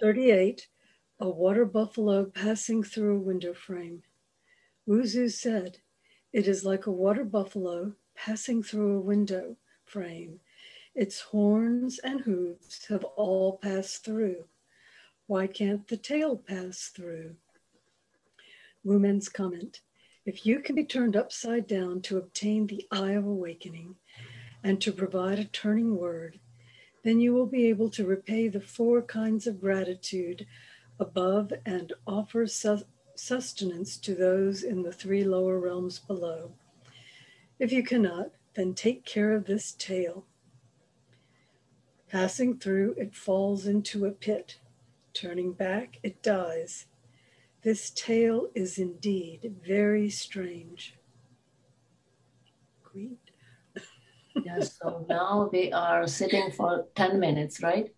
38. A water buffalo passing through a window frame. Wuzu said, It is like a water buffalo passing through a window frame. Its horns and hooves have all passed through. Why can't the tail pass through? Wumen's comment If you can be turned upside down to obtain the eye of awakening and to provide a turning word, then you will be able to repay the four kinds of gratitude above and offer sustenance to those in the three lower realms below. If you cannot, then take care of this tail. Passing through, it falls into a pit. Turning back, it dies. This tale is indeed very strange. Agreed. Yes, so now we are sitting for 10 minutes, right?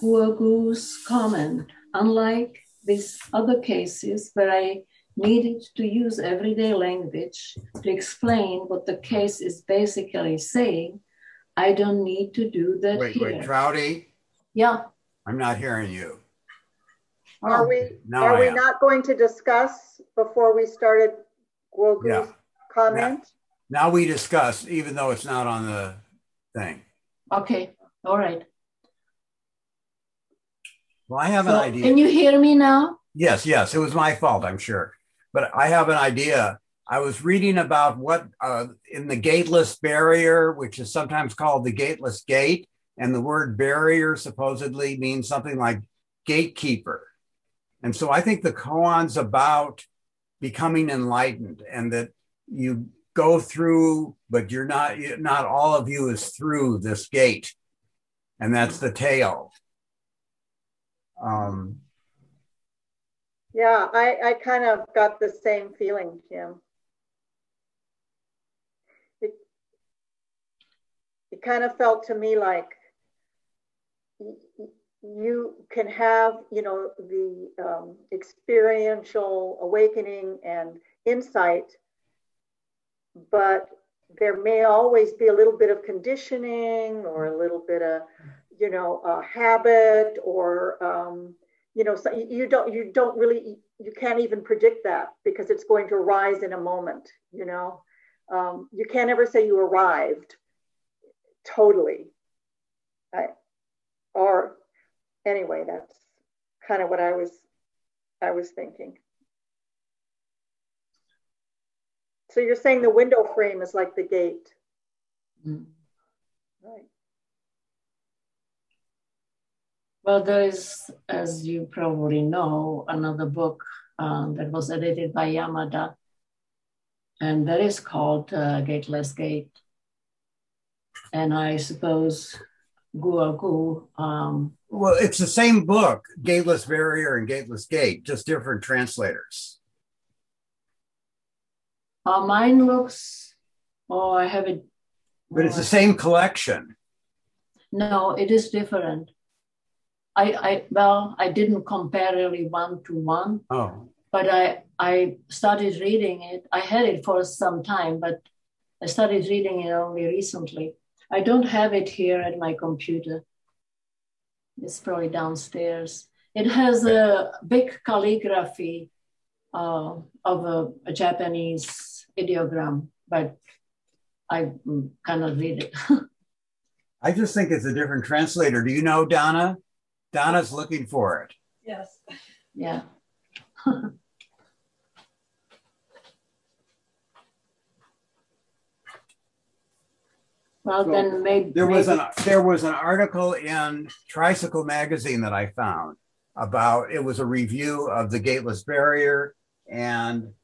Guogu's comment, unlike these other cases where I needed to use everyday language to explain what the case is basically saying, I don't need to do that. Wait, here. wait, Trouty? Yeah. I'm not hearing you. Are Oh, we, now are I we am. not going to discuss before we started Guogu's Yeah. comment? Now we discuss, even though it's not on the thing. Okay. All right. Well, I have So, an idea. Can you hear me now? Yes, yes, it was my fault, I'm sure. But I have an idea. I was reading about what uh, in the gateless barrier, which is sometimes called the gateless gate, and the word barrier supposedly means something like gatekeeper. And so I think the koan's about becoming enlightened and that you go through, but you're not, not all of you is through this gate. And that's the tail. Um, Yeah, I, I kind of got the same feeling, Jim. It, it kind of felt to me like you can have, you know, the um, experiential awakening and insight, but there may always be a little bit of conditioning or a little bit of, you know, a habit or, um, you know, so you don't, you don't really, you can't even predict that because it's going to arise in a moment, you know. Um, you can't ever say you arrived totally. Or anyway, that's kind of what I was, I was thinking. So you're saying the window frame is like the gate. Mm. Right. Well, there is, as you probably know, another book um, that was edited by Yamada, and that is called uh, Gateless Gate. And I suppose Um, Well, it's the same book, Gateless Barrier and Gateless Gate, just different translators. uh, mine looks, oh, I have it. But it's the same collection. No, it is different. I, I well, I didn't compare really one to one, Oh, but I I started reading it. I had it for some time, but I started reading it only recently. I don't have it here at my computer. It's probably downstairs. It has a big calligraphy uh, of a, a Japanese ideogram, but I mm, cannot read it. I just think it's a different translator. Do you know Donna? Donna's looking for it. Yes. yeah. well, So, then maybe There was maybe- an there was an article in Tricycle magazine that I found about it was a review of the Gateless Barrier and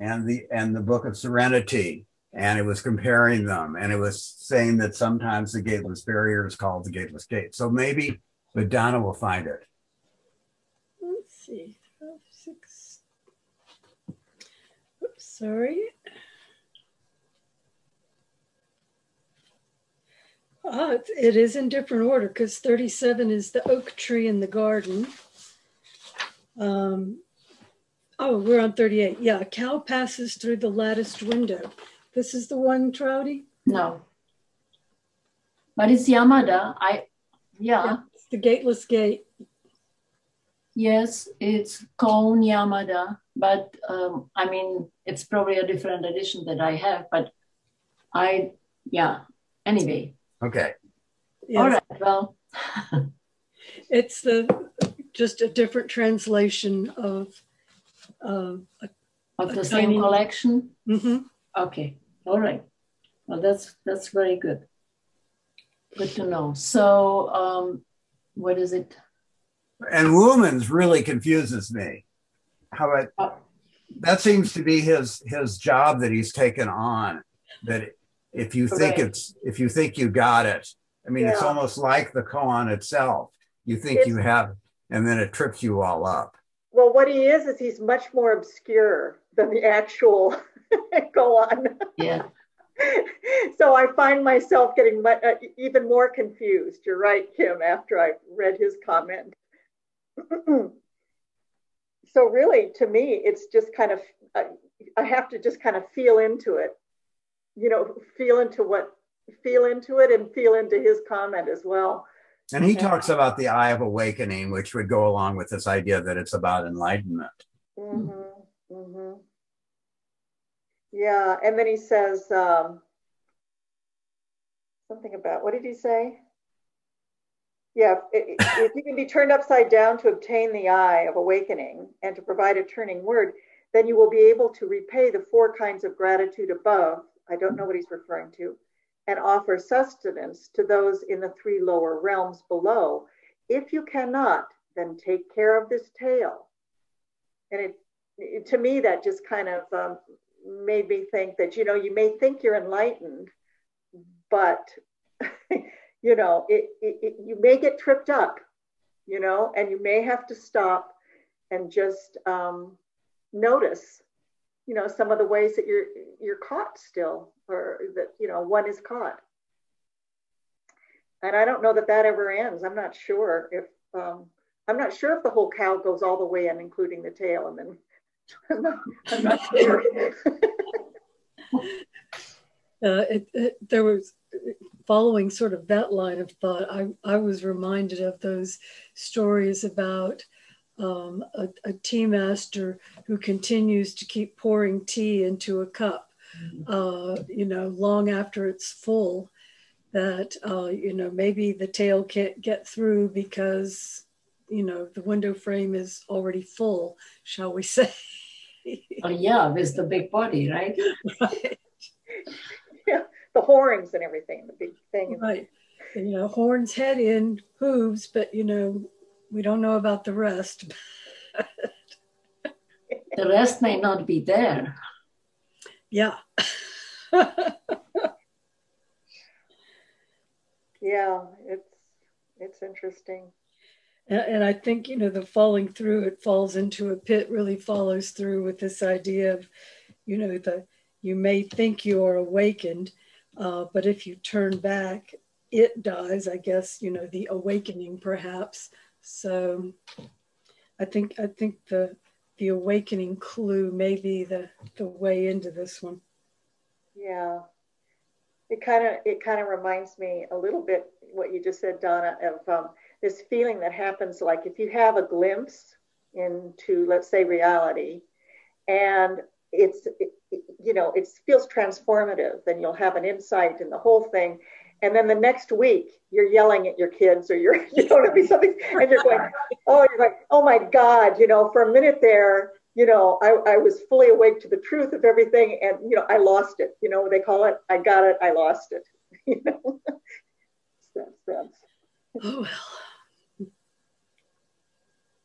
and the and the Book of Serenity, and it was comparing them, and it was saying that sometimes the Gateless Barrier is called the Gateless Gate. So maybe, but Donna will find it. Let's see. Five, six. Oops, sorry. It's- it is in different order because 37 is the oak tree in the garden. Um, Oh, we're on 38. Yeah, a cow passes through the latticed window. This is the one, Trouty? No. But it's Yamada. I, yeah. yeah it's the gateless gate. Yes, it's Koun Yamada, but um, I mean, it's probably a different edition that I have, but I, yeah, anyway. Okay. Yes. All right, well. it's the just a different translation of uh, a, of the same collection. Mm-hmm. Okay, all right. Well, that's that's very good. Good to know. So, um, what is it? And Wumen's really confuses me. How about uh, that? Seems to be his his job that he's taken on. That if you think it's if you think you got it, I mean, yeah. it's almost like the koan itself. You think it's, you have, and then it trips you all up. Well, what he is is he's much more obscure than the actual koan. Yeah. so I find myself getting much, uh, even more confused. You're right, Kim. After I read his comment. so really, to me, it's just kind of I, I have to just kind of feel into it. You know, feel into what feel into it and feel into his comment as well. And he talks about the eye of awakening, which would go along with this idea that it's about enlightenment. Mm-hmm, mm-hmm. Yeah, and then he says um, something about what did he say? Yeah, if you can be turned upside down to obtain the eye of awakening and to provide a turning word, then you will be able to repay the four kinds of gratitude above. I don't know what he's referring to and offer sustenance to those in the three lower realms below. If you cannot, then take care of this tail. And it, it to me, that just kind of um, made me think that, you know, you may think you're enlightened, but, you know, it, it, it, you may get tripped up, you know, and you may have to stop and just um, notice you know some of the ways that you're you're caught still or that you know one is caught. And i don't know that that ever ends. I'm not sure if um, i'm not sure if the whole cow goes all the way in including the tail and then i'm not, I'm not sure. Uh, it, it, there was following sort of that line of thought I, I was reminded of those stories about um, a, a, tea master who continues to keep pouring tea into a cup, mm-hmm. uh, you know, long after it's full, that, uh, you know, maybe the tail can't get through because, you know, the window frame is already full, shall we say. oh, yeah, there's the big body, right? right. Yeah, the horns and everything, the big thing. Right. And, you know, horns, head in, hooves, but, you know, we don't know about the rest. the rest may not be there. Yeah. yeah, it's it's interesting. And, and, I think you know the falling through it falls into a pit really follows through with this idea of you know the you may think you are awakened, uh, but if you turn back, it dies. I guess you know the awakening perhaps so I think I think the the awakening clue may be the the way into this one. Yeah. It kind of it kind of reminds me a little bit what you just said, Donna, of um, this feeling that happens like if you have a glimpse into let's say reality, and it's it, you know it feels transformative, then you'll have an insight in the whole thing, and then the next week you're yelling at your kids or you're you know be something and you're going oh you're like oh my god you know for a minute there you know I, I was fully awake to the truth of everything and you know i lost it. You know they call it? I got it i lost it. You know? Oh well.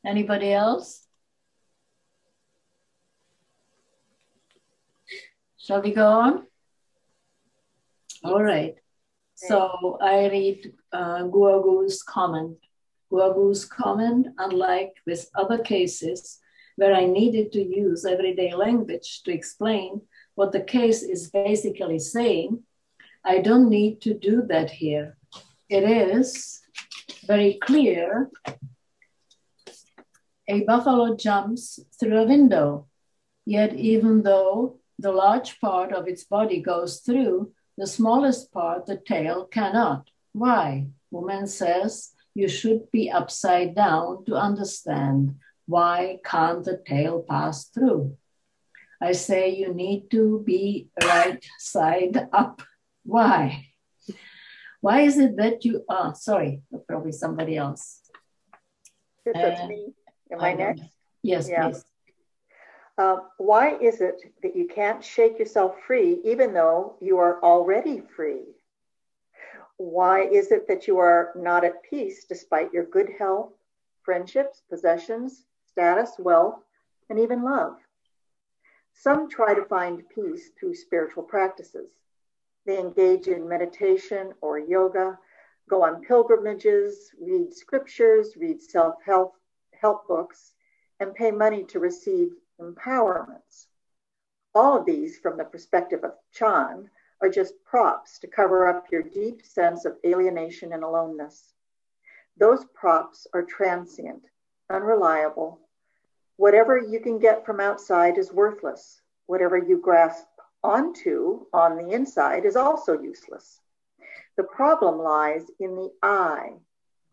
Anybody else? Shall we go on? All right so I read uh, comment. Guogu's comment, unlike with other cases where I needed to use everyday language to explain what the case is basically saying, I don't need to do that here. It is very clear a buffalo jumps through a window. Yet, even though the large part of its body goes through, the smallest part, the tail, cannot. Why? Wumen says you should be upside down to understand. Why can't the tail pass through? I say you need to be right side up. Why? Why is it that you are? Oh, sorry, probably somebody else. That's uh, me. Am I, I next? Yes, yeah. please. Uh, why is it that you can't shake yourself free even though you are already free? Why is it that you are not at peace despite your good health, friendships, possessions, status, wealth, and even love? Some try to find peace through spiritual practices. They engage in meditation or yoga, go on pilgrimages, read scriptures, read self help help books, and pay money to receive empowerments. All of these, from the perspective of Chan, are just props to cover up your deep sense of alienation and aloneness. Those props are transient, unreliable. Whatever you can get from outside is worthless. Whatever you grasp onto on the inside is also useless. The problem lies in the I,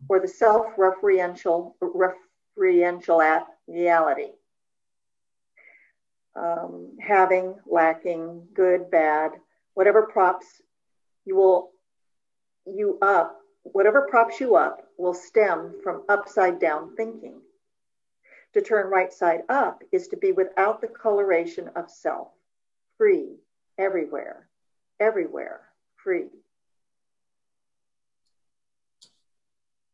or the self referential referential reality. Um, having, lacking, good, bad, whatever props you will you up, whatever props you up will stem from upside down thinking. To turn right side up is to be without the coloration of self, free, everywhere, everywhere, free.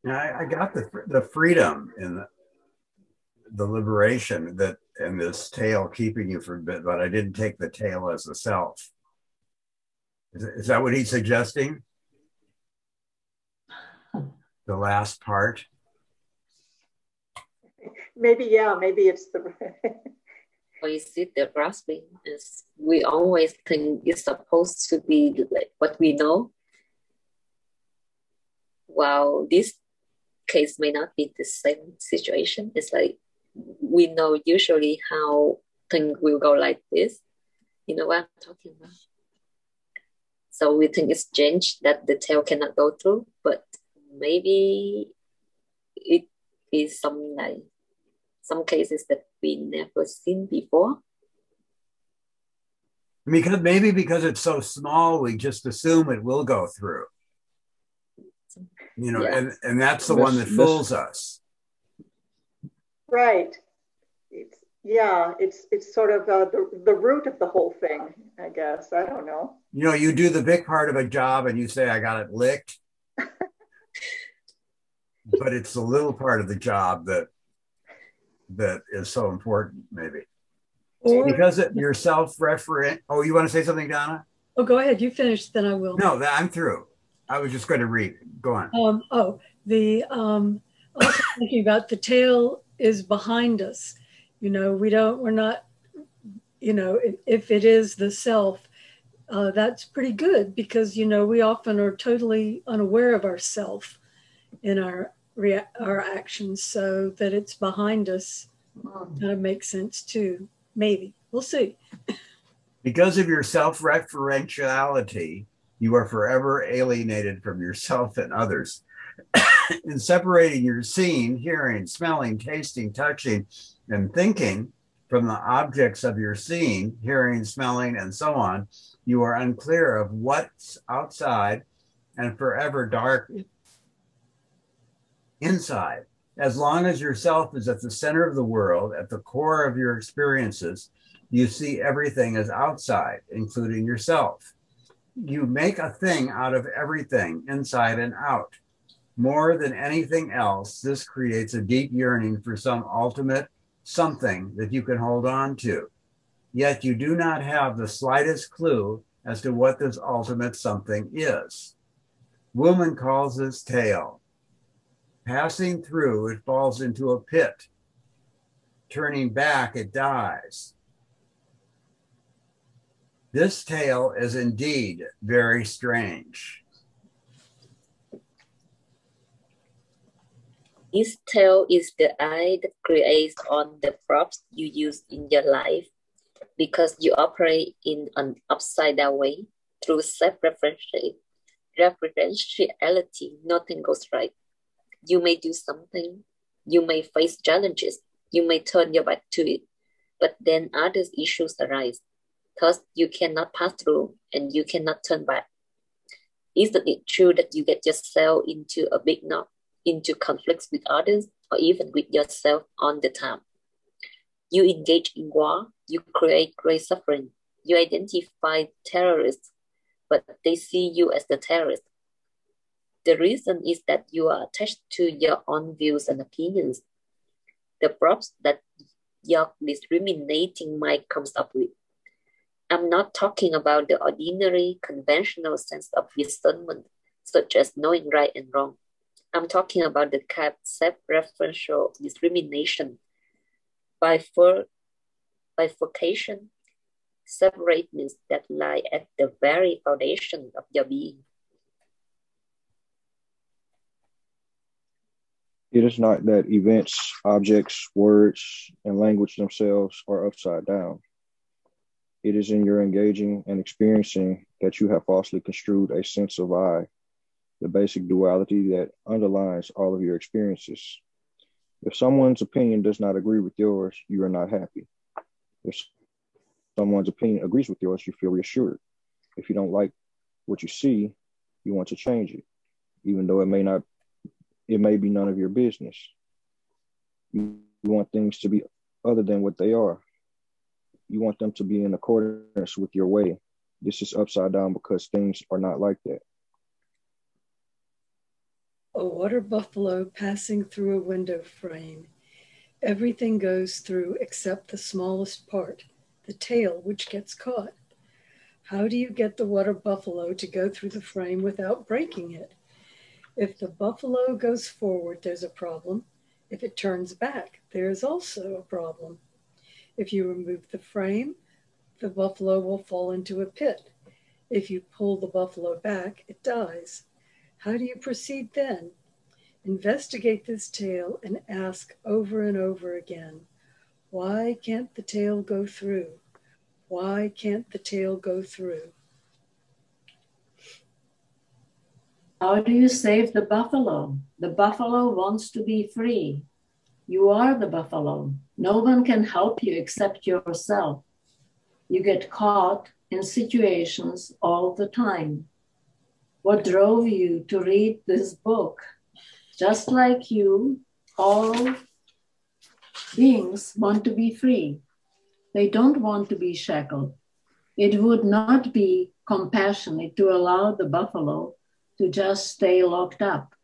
Yeah, I, I got the the freedom and the, the liberation that and this tail keeping you from bit, but I didn't take the tail as the self. Is, is that what he's suggesting? The last part. Maybe yeah. Maybe it's the. or is it the grasping? Is we always think it's supposed to be like what we know. While this case may not be the same situation. It's like we know usually how things will go like this. You know what I'm talking about? So we think it's strange that the tail cannot go through, but maybe it is some like some cases that we never seen before. Because maybe because it's so small, we just assume it will go through you know, yeah. and, and that's the this, one that fools this, us. Right. It's, yeah, it's it's sort of uh, the the root of the whole thing, I guess. I don't know. You know, you do the big part of a job and you say, "I got it licked," but it's the little part of the job that that is so important, maybe. Or, because it, you're self-referent. Oh, you want to say something, Donna? Oh, go ahead. You finish, then I will. No, I'm through. I was just going to read. Go on. Um, oh, the um, also thinking about the tail is behind us. You know, we don't. We're not. You know, if, if it is the self, uh, that's pretty good because you know we often are totally unaware of ourself in our rea- our actions. So that it's behind us kind of makes sense too. Maybe we'll see. Because of your self-referentiality, you are forever alienated from yourself and others. in separating your seeing, hearing, smelling, tasting, touching, and thinking from the objects of your seeing, hearing, smelling, and so on, you are unclear of what's outside and forever dark inside. As long as yourself is at the center of the world, at the core of your experiences, you see everything as outside, including yourself you make a thing out of everything inside and out. More than anything else, this creates a deep yearning for some ultimate something that you can hold on to. Yet you do not have the slightest clue as to what this ultimate something is. Wumen calls this tail. Passing through, it falls into a pit. Turning back, it dies. This tale is indeed very strange. This tail is the eye that creates on the props you use in your life because you operate in an upside down way through self-referentiality. Nothing goes right. You may do something, you may face challenges, you may turn your back to it, but then other issues arise. Thus, you cannot pass through and you cannot turn back. Isn't it true that you get yourself into a big knot, into conflicts with others, or even with yourself on the time? You engage in war, you create great suffering. You identify terrorists, but they see you as the terrorist. The reason is that you are attached to your own views and opinions. The props that your discriminating mind comes up with. I'm not talking about the ordinary, conventional sense of discernment, such as knowing right and wrong. I'm talking about the self-referential discrimination, bifur- bifurcation, separateness that lie at the very foundation of your being. It is not that events, objects, words, and language themselves are upside down. It is in your engaging and experiencing that you have falsely construed a sense of I, the basic duality that underlies all of your experiences. If someone's opinion does not agree with yours, you are not happy. If someone's opinion agrees with yours, you feel reassured. If you don't like what you see, you want to change it, even though it may not, it may be none of your business. You want things to be other than what they are. You want them to be in accordance with your way. This is upside down because things are not like that. A water buffalo passing through a window frame. Everything goes through except the smallest part, the tail, which gets caught. How do you get the water buffalo to go through the frame without breaking it? If the buffalo goes forward, there's a problem. If it turns back, there is also a problem. If you remove the frame, the buffalo will fall into a pit. If you pull the buffalo back, it dies. How do you proceed then? Investigate this tale and ask over and over again why can't the tail go through? Why can't the tail go through? How do you save the buffalo? The buffalo wants to be free. You are the buffalo. No one can help you except yourself. You get caught in situations all the time. What drove you to read this book? Just like you, all beings want to be free. They don't want to be shackled. It would not be compassionate to allow the buffalo to just stay locked up.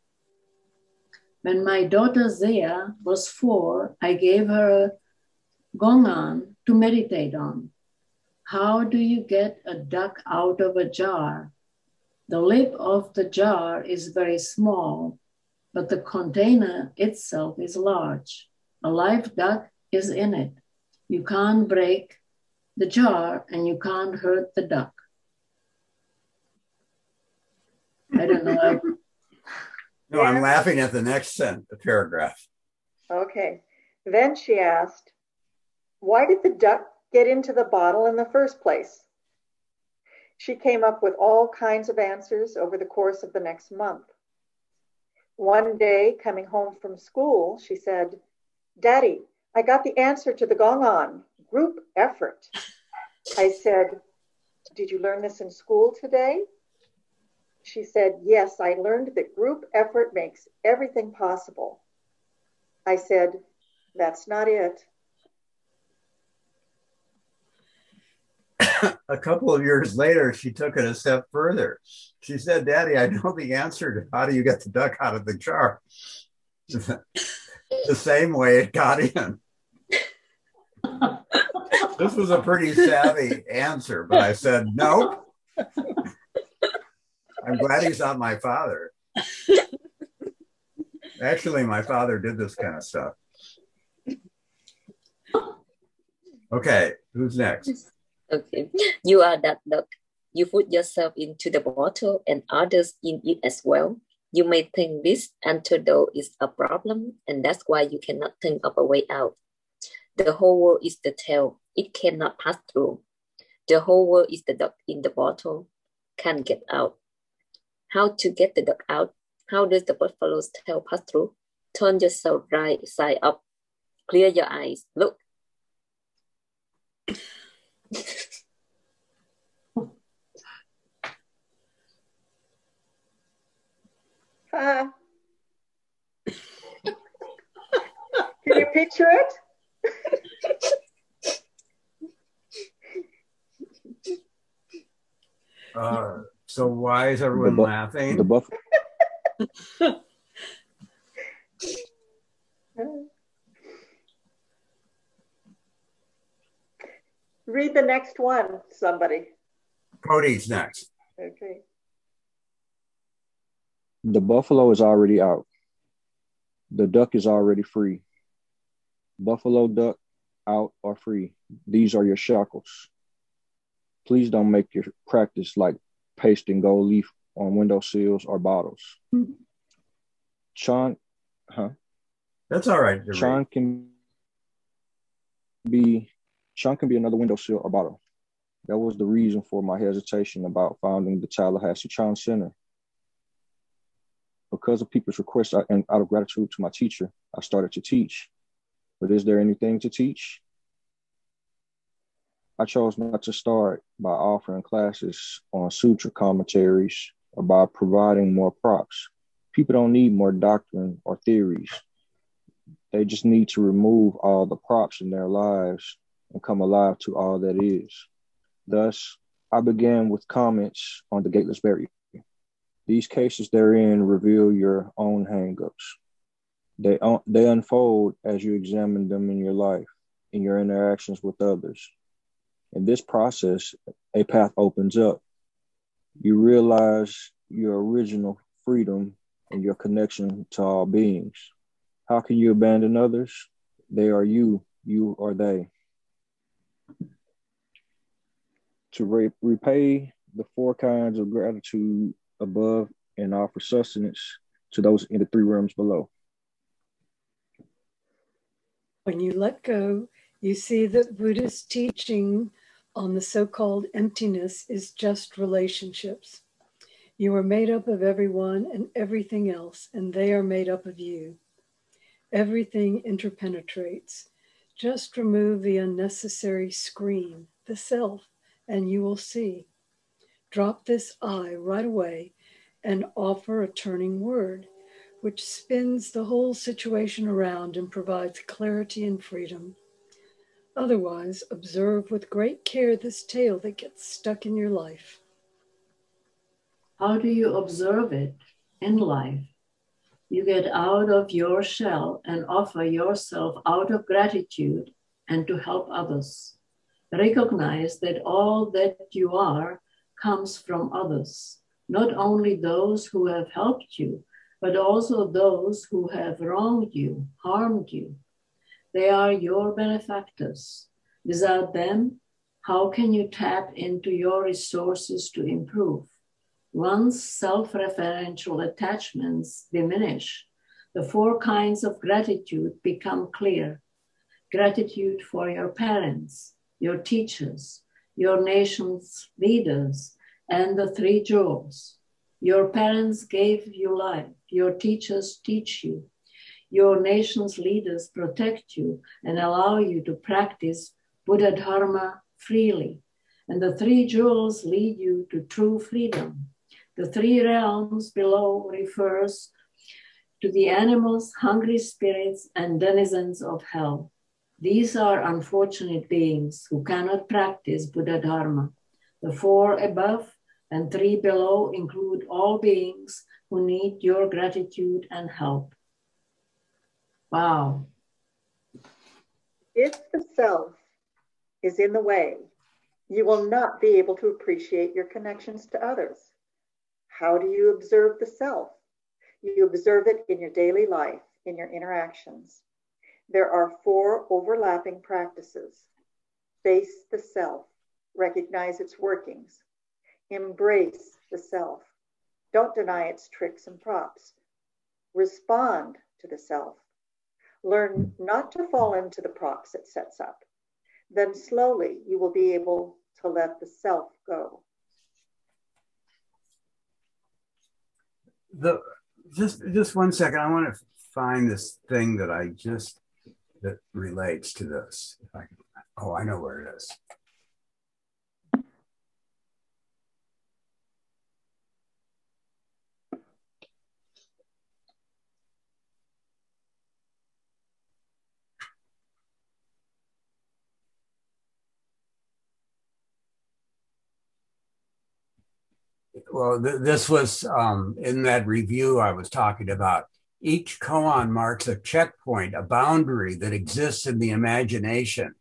When my daughter Zia was four, I gave her a gongan to meditate on. How do you get a duck out of a jar? The lip of the jar is very small, but the container itself is large. A live duck is in it. You can't break the jar and you can't hurt the duck. I don't know. No, I'm laughing at the next sentence, the paragraph. Okay. Then she asked, Why did the duck get into the bottle in the first place? She came up with all kinds of answers over the course of the next month. One day, coming home from school, she said, Daddy, I got the answer to the gongan group effort. I said, Did you learn this in school today? She said, Yes, I learned that group effort makes everything possible. I said, That's not it. a couple of years later, she took it a step further. She said, Daddy, I know the answer to how do you get the duck out of the jar. the same way it got in. this was a pretty savvy answer, but I said, Nope. I'm glad he's not my father. Actually, my father did this kind of stuff. Okay, who's next? Okay, you are that duck. You put yourself into the bottle and others in it as well. You may think this antidote is a problem, and that's why you cannot think of a way out. The whole world is the tail, it cannot pass through. The whole world is the duck in the bottle, can't get out. How to get the duck out? How does the buffalo's tail pass through? Turn yourself right side up. Clear your eyes. Look. Uh, can you picture it? Uh, so why is everyone bu- laughing? The buff Read the next one, somebody. Cody's next. Okay. the buffalo is already out. The duck is already free. Buffalo, duck, out or free. These are your shackles. Please don't make your practice like pasting gold leaf on window sills or bottles. Mhm. Chan, huh? That's all right. to read. Can be Chan can be another window windowsill or bottle. That was the reason for my hesitation about founding the Tallahassee Chan Center. Because of people's requests and out of gratitude to my teacher, I started to teach. But is there anything to teach? I chose not to start by offering classes on sutra commentaries or by providing more props. People don't need more doctrine or theories. They just need to remove all the props in their lives and come alive to all that is. Thus, I began with comments on the gateless barrier. These cases therein reveal your own hangups. They, un- they unfold as you examine them in your life, in your interactions with others. In this process, a path opens up. You realize your original freedom and your connection to all beings. How can you abandon others? They are you, you are they. To re- repay the four kinds of gratitude above and offer sustenance to those in the three realms below. When you let go, you see that Buddha's teaching on the so called emptiness is just relationships. You are made up of everyone and everything else, and they are made up of you. Everything interpenetrates. Just remove the unnecessary screen, the self, and you will see. Drop this I right away and offer a turning word which spins the whole situation around and provides clarity and freedom. Otherwise, observe with great care this tail that gets stuck in your life. How do you observe it in life? You get out of your shell and offer yourself out of gratitude and to help others. Recognize that all that you are comes from others, not only those who have helped you, but also those who have wronged you, harmed you. They are your benefactors. Without them, how can you tap into your resources to improve? Once self referential attachments diminish, the four kinds of gratitude become clear gratitude for your parents, your teachers, your nation's leaders, and the three jewels. Your parents gave you life, your teachers teach you, your nation's leaders protect you and allow you to practice Buddha Dharma freely. And the three jewels lead you to true freedom. The three realms below refers to the animals, hungry spirits, and denizens of hell. These are unfortunate beings who cannot practice Buddha Dharma. The four above and three below include all beings who need your gratitude and help. Wow. If the self is in the way, you will not be able to appreciate your connections to others. How do you observe the self? You observe it in your daily life, in your interactions. There are four overlapping practices face the self, recognize its workings, embrace the self, Don't deny its tricks and props. Respond to the self. Learn not to fall into the props it sets up. Then slowly you will be able to let the self go. The just just one second. I want to find this thing that I just that relates to this. I can, oh, I know where it is. well, th- this was um, in that review I was talking about. Each koan marks a checkpoint, a boundary that exists in the imagination.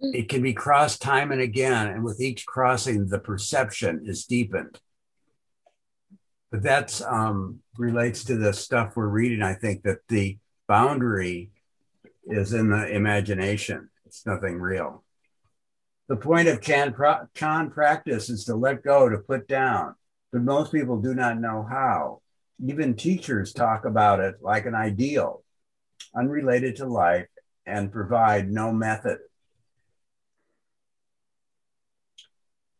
It can be crossed time and again, and with each crossing, the perception is deepened. But that's um, relates to the stuff we're reading. I think that the boundary is in the imagination. It's nothing real. The point of Chan, Chan practice is to let go, to put down, but most people do not know how. Even teachers talk about it like an ideal, unrelated to life, and provide no method.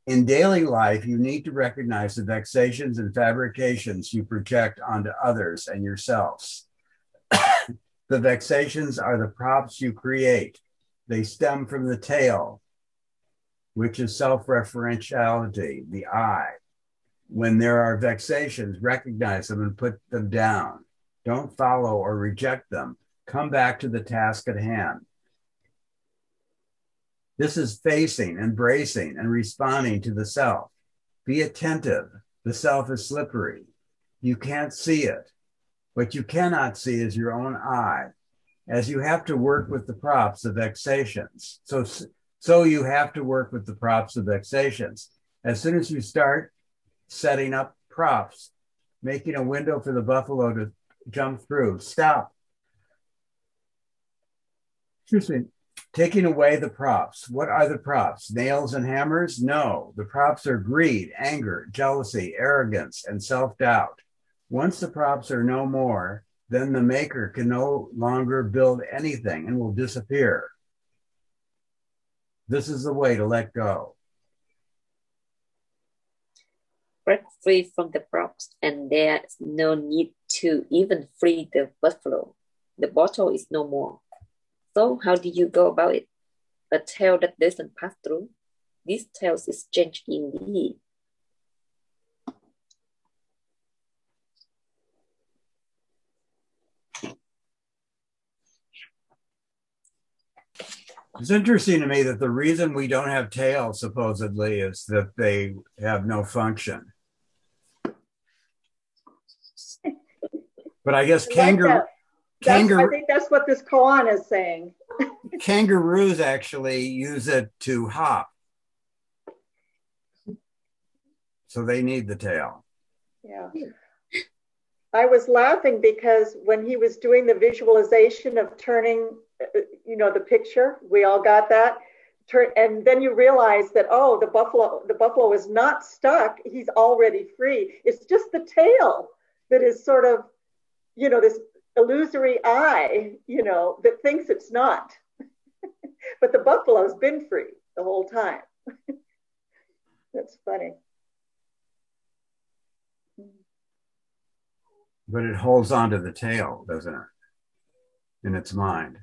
In daily life, you need to recognize the vexations and fabrications you project onto others and yourselves. the vexations are the props you create. They stem from the tail, which is self referentiality, the I. When there are vexations, recognize them and put them down. Don't follow or reject them. Come back to the task at hand. This is facing, embracing, and responding to the self. Be attentive. The self is slippery. You can't see it. What you cannot see is your own eye, as you have to work with the props of vexations. So so you have to work with the props of vexations. As soon as you start setting up props, making a window for the buffalo to jump through, stop. Excuse me. Taking away the props. What are the props? Nails and hammers? No. The props are greed, anger, jealousy, arrogance, and self doubt. Once the props are no more, then the maker can no longer build anything and will disappear. This is the way to let go. Break free from the props, and there's no need to even free the buffalo. The bottle is no more. So, how do you go about it? A tail that doesn't pass through? This tail is strange indeed. It's interesting to me that the reason we don't have tails supposedly is that they have no function. But I guess kangaroo. Kangaroo. I think that's what this koan is saying. kangaroos actually use it to hop. So they need the tail. Yeah. I was laughing because when he was doing the visualization of turning uh, you know the picture we all got that Turn, and then you realize that oh the buffalo the buffalo is not stuck he's already free it's just the tail that is sort of you know this illusory eye you know that thinks it's not. But the buffalo's been free the whole time. That's funny. But it holds on to the tail doesn't it? In its mind.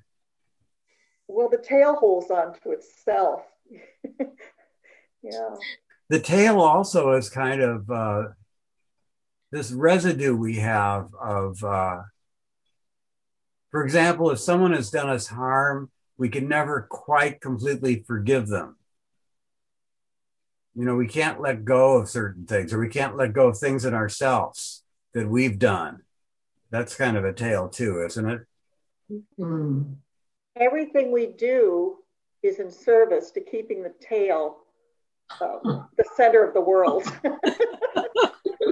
Well, the tail holds on to itself. yeah. The tail also is kind of uh, this residue we have of, uh, for example, if someone has done us harm, we can never quite completely forgive them. You know, we can't let go of certain things, or we can't let go of things in ourselves that we've done. That's kind of a tail, too, isn't it? Mm everything we do is in service to keeping the tail uh, the center of the world.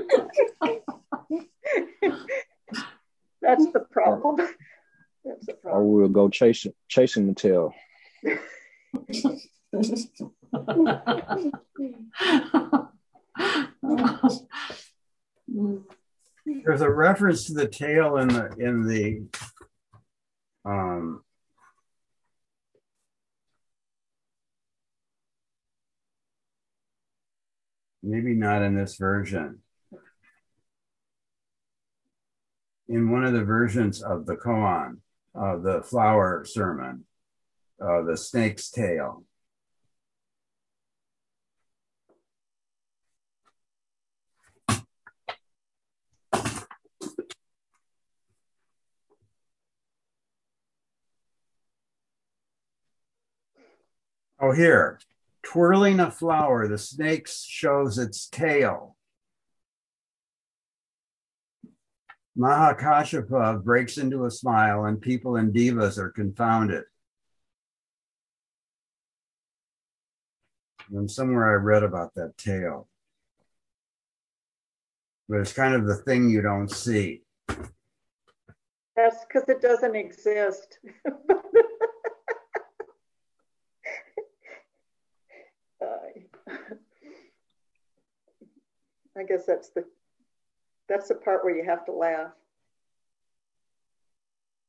That's the problem. That's the problem. Or we'll go chasing chasing the tail. There's a reference to the tail in the in the um, maybe not in this version. In one of the versions of the koan, of the flower sermon, uh, the snake's tail. Oh, here, twirling a flower, the snake shows its tail. Mahakashyapa uh, breaks into a smile, and people and devas are confounded. And somewhere I read about that tale. But it's kind of the thing you don't see. That's because it doesn't exist. I guess that's the that's the part where you have to laugh.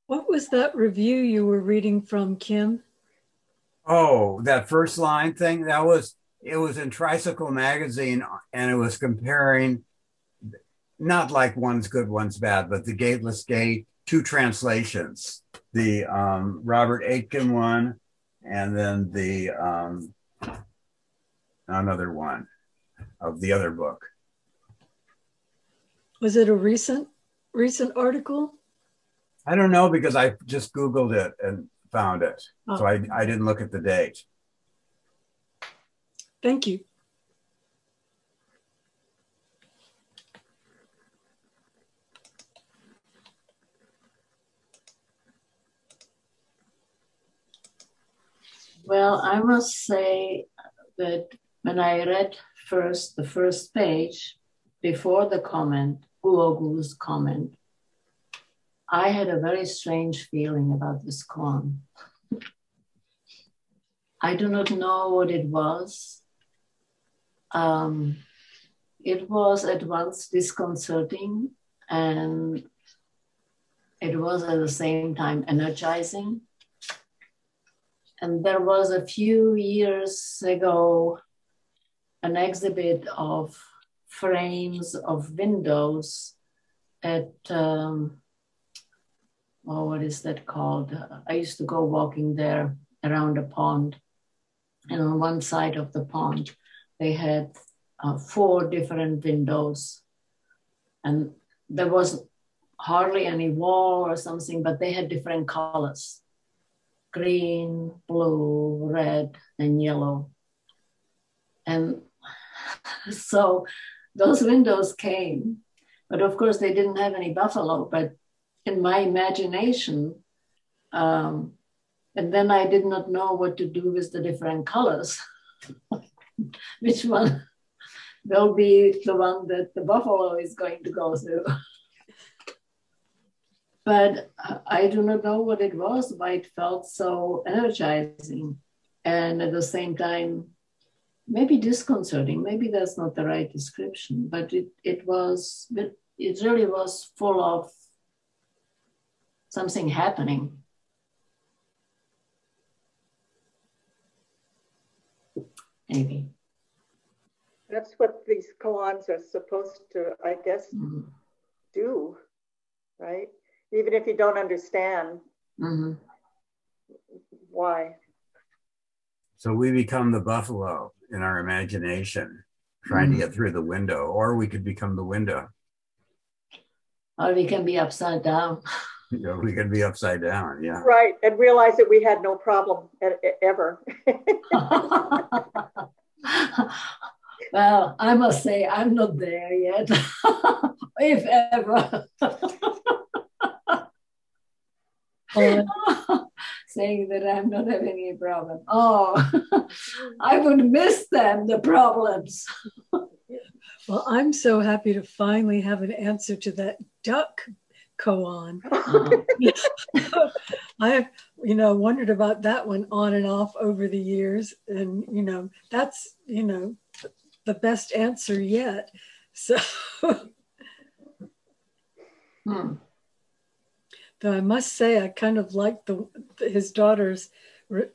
What was that review you were reading from, Kim? Oh, that first line thing that was it was in Tricycle magazine and it was comparing not like one's good, one's bad, but the Gateless Gate, two translations, the um, Robert Aitken one, and then the um, another one of the other book. Was it a recent recent article? I don't know because I just Googled it and found it. Oh. So I, I didn't look at the date. Thank you. Well, I must say that when I read first the first page before the comment, Guogu's comment, I had a very strange feeling about this koan. I do not know what it was. Um, it was at once disconcerting and it was at the same time energizing. And there was a few years ago an exhibit of frames of windows at um, oh, what is that called? I used to go walking there around a pond, and on one side of the pond, they had uh, four different windows, and there was hardly any wall or something, but they had different colors green, blue, red, and yellow. And so those windows came, but of course they didn't have any buffalo. But in my imagination, um, and then I did not know what to do with the different colors. Which one will be the one that the buffalo is going to go through? but I do not know what it was, why it felt so energizing. And at the same time, maybe disconcerting. Maybe that's not the right description, but it, it was, it, it really was full of something happening. Maybe. That's what these koans are supposed to, I guess, mm-hmm. do, right? Even if you don't understand mm-hmm. why. So we become the buffalo in our imagination, trying mm. to get through the window, or we could become the window. Or we can be upside down. Yeah, we can be upside down. Yeah. Right. And realize that we had no problem ever. well, I must say, I'm not there yet, if ever. saying that I'm not having any problem. Oh, I would miss them, the problems. well, I'm so happy to finally have an answer to that duck koan. Uh-huh. I've, you know, wondered about that one on and off over the years. And, you know, that's, you know, the best answer yet. So Hmm. Though I must say, I kind of liked the his daughter's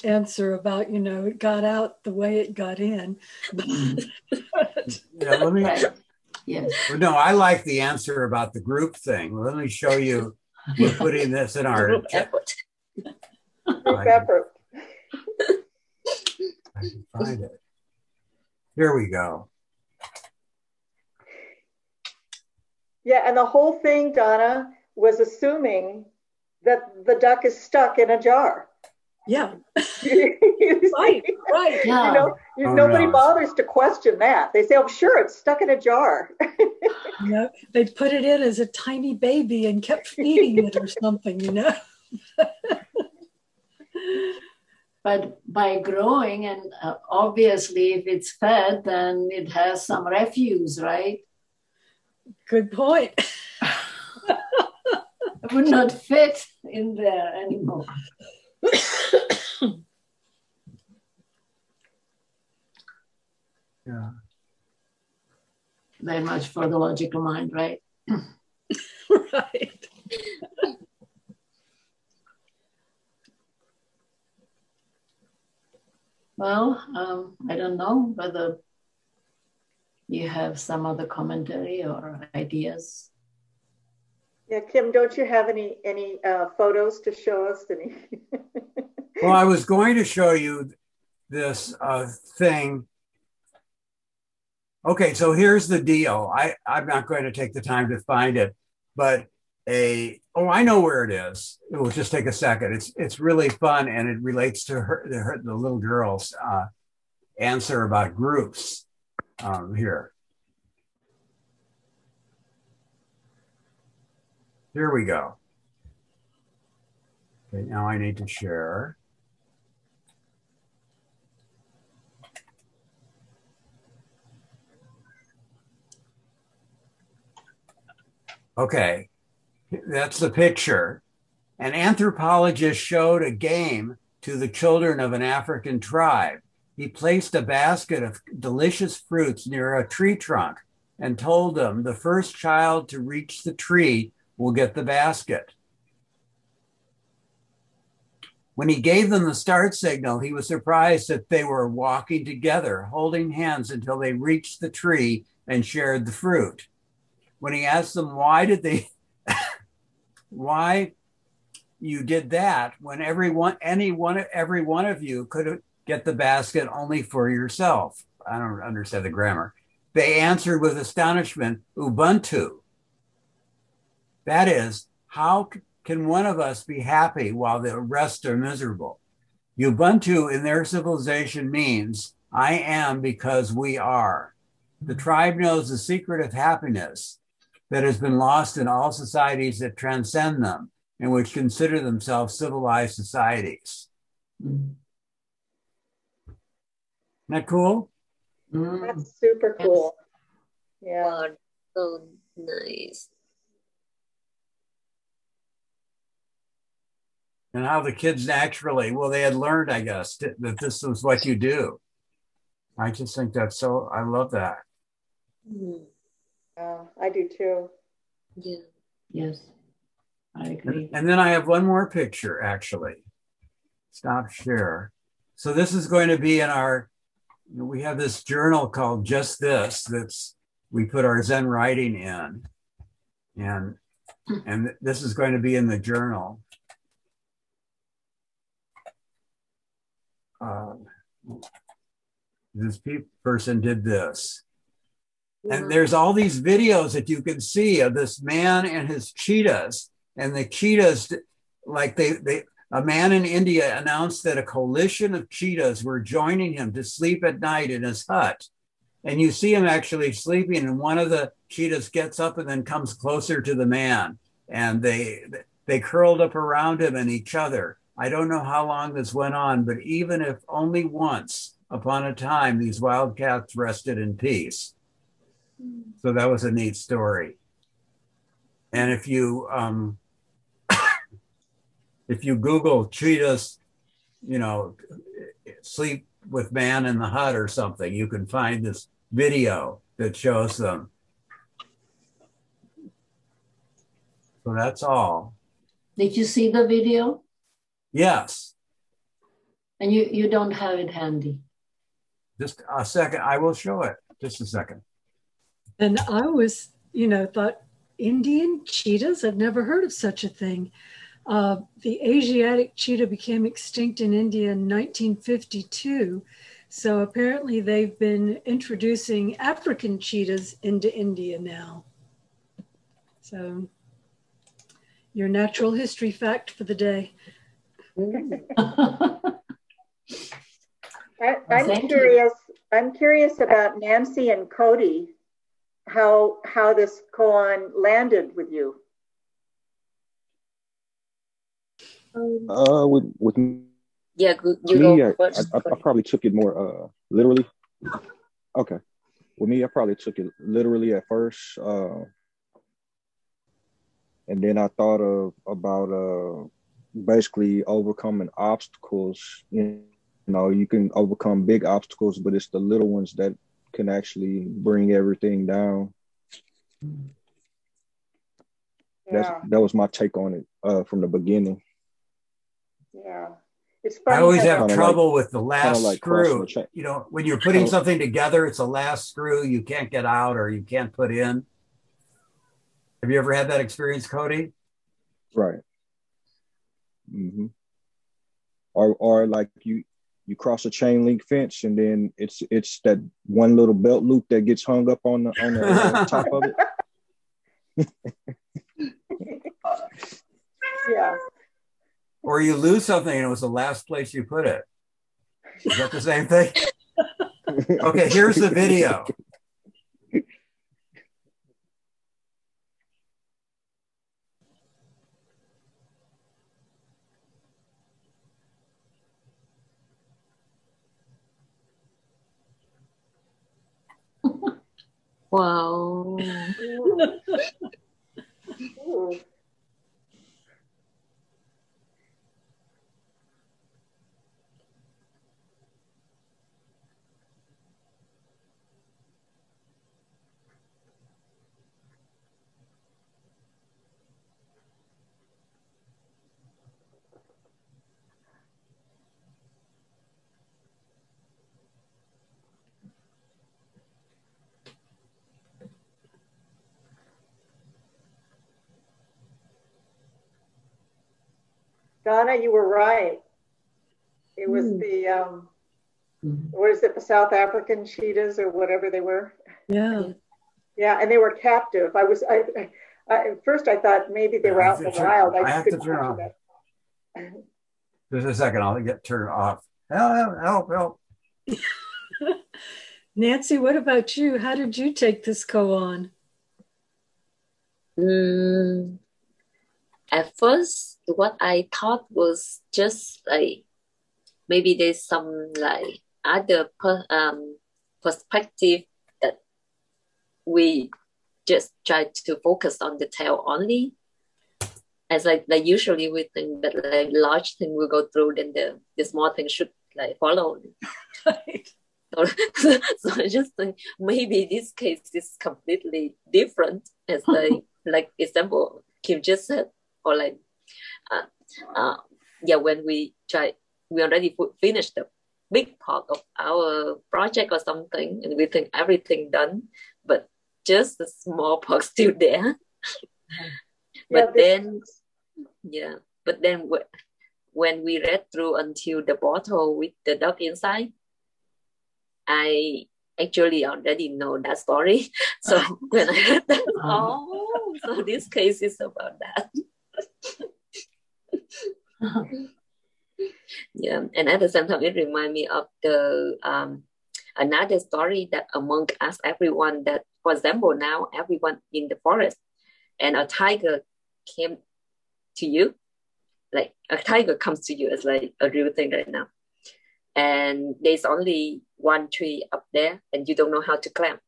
answer about you know it got out the way it got in. But- Yeah, let me. Right. Yes. No, I like the answer about the group thing. Let me show you. We're putting this in our. Group effort. Group effort. I can find it. Here we go. Yeah, and the whole thing, Donna, was assuming that the duck is stuck in a jar. yeah, right, right. Yeah. You know, you- Oh, nobody no. bothers to question that. They say, "Oh, sure, it's stuck in a jar." You know, they put it in as a tiny baby and kept feeding it or something. You know. But by growing, and uh, obviously, if it's fed, then it has some refuse, right? Good point. It would not fit in there anymore. Yeah. Very much for the logical mind, right? right. Well, um, I don't know whether you have some other commentary or ideas. Yeah, Kim, don't you have any any uh, photos to show us? Any? Well, I was going to show you this uh, thing. Okay, so here's the deal. I, I'm not going to take the time to find it, but a oh, I know where it is. It will just take a second. It's it's really fun and it relates to her, the, her, the little girl's uh, answer about groups um, here. Here we go. Okay, now I need to share. Okay, that's the picture. An anthropologist showed a game to the children of an African tribe. He placed a basket of delicious fruits near a tree trunk and told them the first child to reach the tree will get the basket. When he gave them the start signal, he was surprised that they were walking together, holding hands until they reached the tree and shared the fruit. When he asked them why did they why you did that when every one any one every one of you could get the basket only for yourself. I don't understand the grammar. They answered with astonishment, Ubuntu. That is, how can one of us be happy while the rest are miserable? Ubuntu in their civilization means I am because we are. The tribe knows the secret of happiness that has been lost in all societies that transcend them and which consider themselves civilized societies. Isn't that cool? Mm. That's super cool. Yeah. Wow, so nice. And how the kids naturally, well, they had learned, I guess, that that this was what you do. I just think that's so, I love that. Mm, Yeah, I do too. yeah. Yes, I agree. And then I have one more picture, actually. Stop share. So this is going to be in our, we have this journal called Just This that's, we put our Zen writing in. And, and this is going to be in the journal. Um, this pe- person did this. And there's all these videos that you can see of this man and his cheetahs. And the cheetahs, like they, they, a man in India announced that a coalition of cheetahs were joining him to sleep at night in his hut. And you see him actually sleeping, and one of the cheetahs gets up and then comes closer to the man. And they they curled up around him and each other. I don't know how long this went on, but even if only once upon a time, these wildcats rested in peace. So that was a neat story. And if you um, if you Google cheetahs, you know, sleep with man in the hut or something, you can find this video that shows them. So that's all. Did you see the video? Yes. And you, you don't have it handy. Just a second. I will show it. Just a second. And I was, you know, thought Indian cheetahs? I've never heard of such a thing. Uh, the Asiatic cheetah became extinct in India in 1952. So apparently they've been introducing African cheetahs into India now. So your natural history fact for the day. I, am curious. You. I'm curious about Nancy and Cody. How how this koan landed with you? Uh, with with yeah, you me, I, I, I, probably took it more uh literally. Okay, with me, I probably took it literally at first, uh, and then I thought of about uh basically overcoming obstacles. You know, you can overcome big obstacles, but it's the little ones that can actually bring everything down. Yeah. That's that was my take on it uh, from the beginning. Yeah. It's funny I always have trouble like, with the last like screw. You know, when you're putting something together, it's a last screw you can't get out or you can't put in. Have you ever had that experience, Cody? Right. Mm-hmm. Or, or like you, you cross a chain link fence and then it's it's that one little belt loop that gets hung up on the on the uh, top of it. yeah or you lose something and it was the last place you put it. Is that the same thing? okay, here's the video. Wow. Donna, you were right. It was mm. the um, mm. what is it? The South African cheetahs or whatever they were. Yeah. Yeah, and they were captive. I was I, I at first I thought maybe they were out in the turn, wild. I, I have to turn off. That. Just a second, I'll get turned off. Help! Help! Help! Nancy, what about you? How did you take this koan? Mm, at first, what I thought was just like maybe there's some like other per, um, perspective that we just try to focus on the tail only. As like, like usually we think that like large thing will go through, then the, the small thing should like follow. Right. So, so I just think maybe this case is completely different as like like example Kim just said or like uh, uh, yeah when we try we already finished the big part of our project or something and we think everything done but just the small part still there. But yeah, then yeah but then when we read through until the bottle with the dog inside i actually already know that story. So when i read that oh so this case is about that yeah, and at the same time, it reminds me of the um, another story that among us, everyone that, for example, now everyone in the forest, and a tiger came to you, like a tiger comes to you as like a real thing right now, and there's only one tree up there, and you don't know how to climb.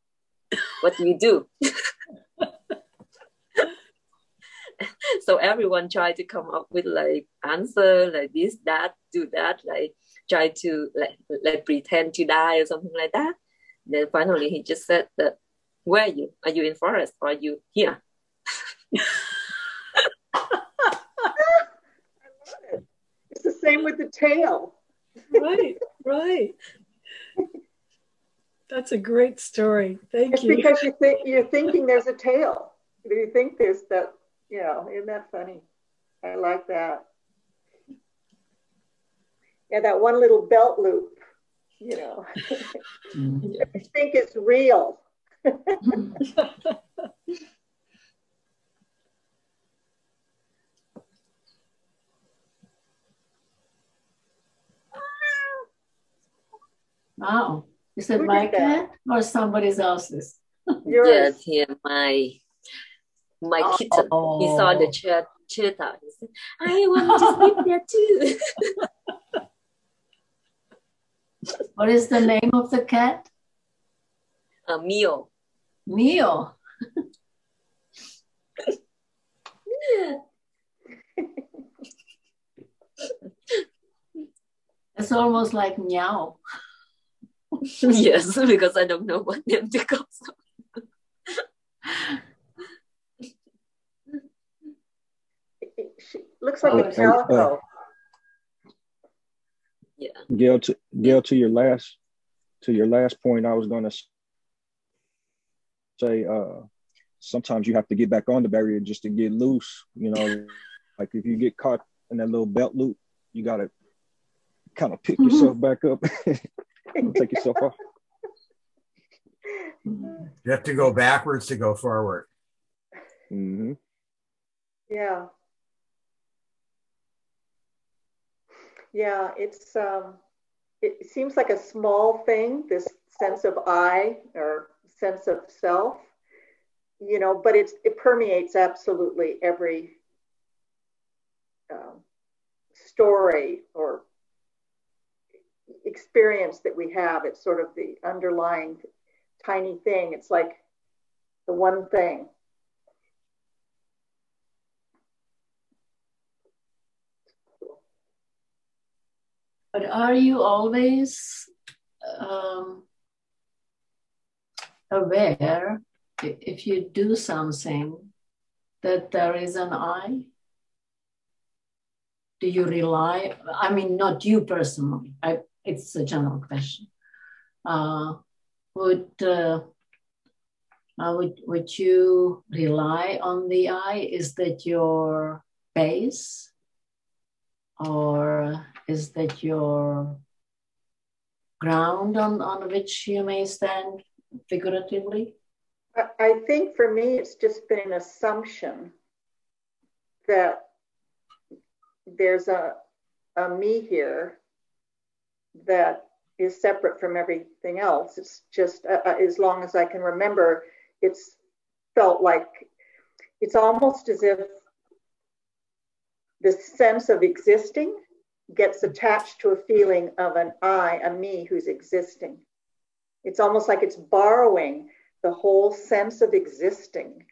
What do you do? so everyone tried to come up with like answer like this, that, do that, like try to like, like pretend to die or something like that. Then finally he just said that, where are you? Are you in forest or are you here? it. It's the same with the tail. right, right. That's a great story. Thank it's you. It's because you think you're thinking there's a tail. Do You think there's that you know, isn't that funny? I like that. Yeah, that one little belt loop, you know. Mm. I think it's real. Wow. Is it Who my cat or somebody else's? Yours. Yes, yeah, my my oh. kitten. He saw the Oh. chair cheetah. He said, "I want to sleep there too." What is the name of the cat? A meal. Mio. It's almost like meow. yes, because I don't know what name to call. It- She looks like Oh, a calico. Yeah. Gail, to Gail, to your last to your last point, I was going to say, uh, sometimes you have to get back on the barrier just to get loose. You know, like if you get caught in that little belt loop, you got to kind of pick Mhm. yourself back up, and take yourself off. You have to go backwards to go forward. hmm Yeah. Yeah, it's um it seems like a small thing, this sense of I or sense of self, you know, but it's it permeates absolutely every um, story or experience that we have. It's sort of the underlying tiny thing. It's like the one thing. But are you always um, aware if you do something that there is an I? Do you rely? I mean, not you personally. I, it's a general question. Uh, would uh, uh, would would you rely on the I? Is that your base? or is that your ground on, on which you may stand figuratively? I- think for me, it's just been an assumption that there's a, a me here that is separate from everything else. It's just, uh, uh, as long as I can remember, it's felt like it's almost as if the sense of existing gets attached to a feeling of an I, a me who's existing. It's almost like it's borrowing the whole sense of existing.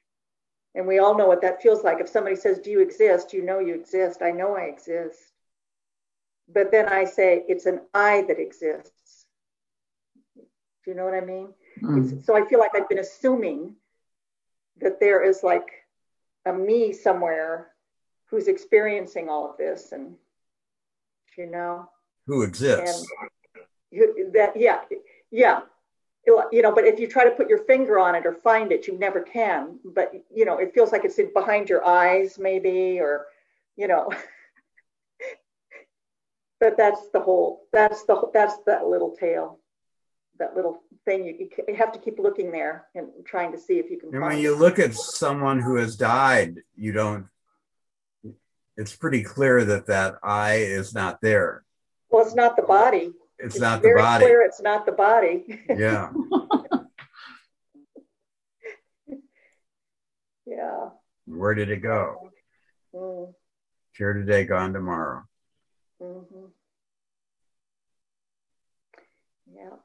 And we all know what that feels like. If somebody says, Do you exist? You know you exist. I know I exist. But then I say, It's an I that exists. Do you know what I mean? Mm. So I feel like I've been assuming that there is like a me somewhere who's experiencing all of this. And, you know, Who exists? you, that, yeah, yeah. You know, but if you try to put your finger on it or find it, you never can. But, you know, it feels like it's in behind your eyes, maybe, or, you know. but that's the whole, that's the, that's that little tail, that little thing. You, you have to keep looking there and trying to see if you can And find when it. you look at someone who has died, you don't. It's pretty clear that that I is not there. Well, it's not the body. It's, not the very body. clear it's not the body. Yeah. yeah. Where did it go? Mm, Here today, gone tomorrow. mhm. Yeah.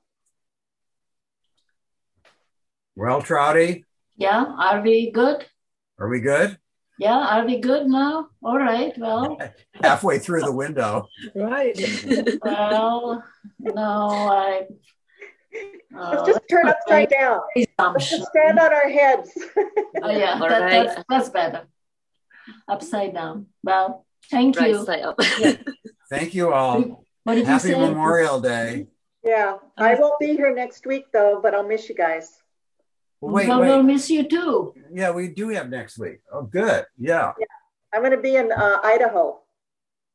Well, Trouty, Yeah, are we good? are we good? Yeah, are we good now? All right, well, Halfway through the window. Right. well, no, I. Uh, Let's just turn upside down. Let's assumption. just stand on our heads. Oh, yeah, All that, right. that's, that's better. Upside down. Well, thank right you. side up. Thank you all. What did you Happy say? Memorial Day. Yeah, I won't be here next week though, but I'll miss you guys. Wait, Well, we'll miss you too. Yeah, we do have next week. Oh, good. Yeah. yeah. I'm going to be in uh, Idaho.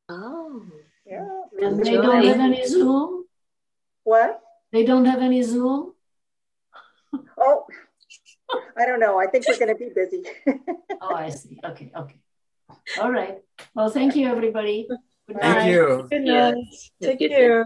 Oh, Yeah. And visiting. they don't have any Zoom? What? They don't have any Zoom? Oh, I don't know. I think we're going to be busy. Oh, I see. Okay, okay. All right. Well, thank you, everybody. Good Thank you. Good Yeah. night. Take care.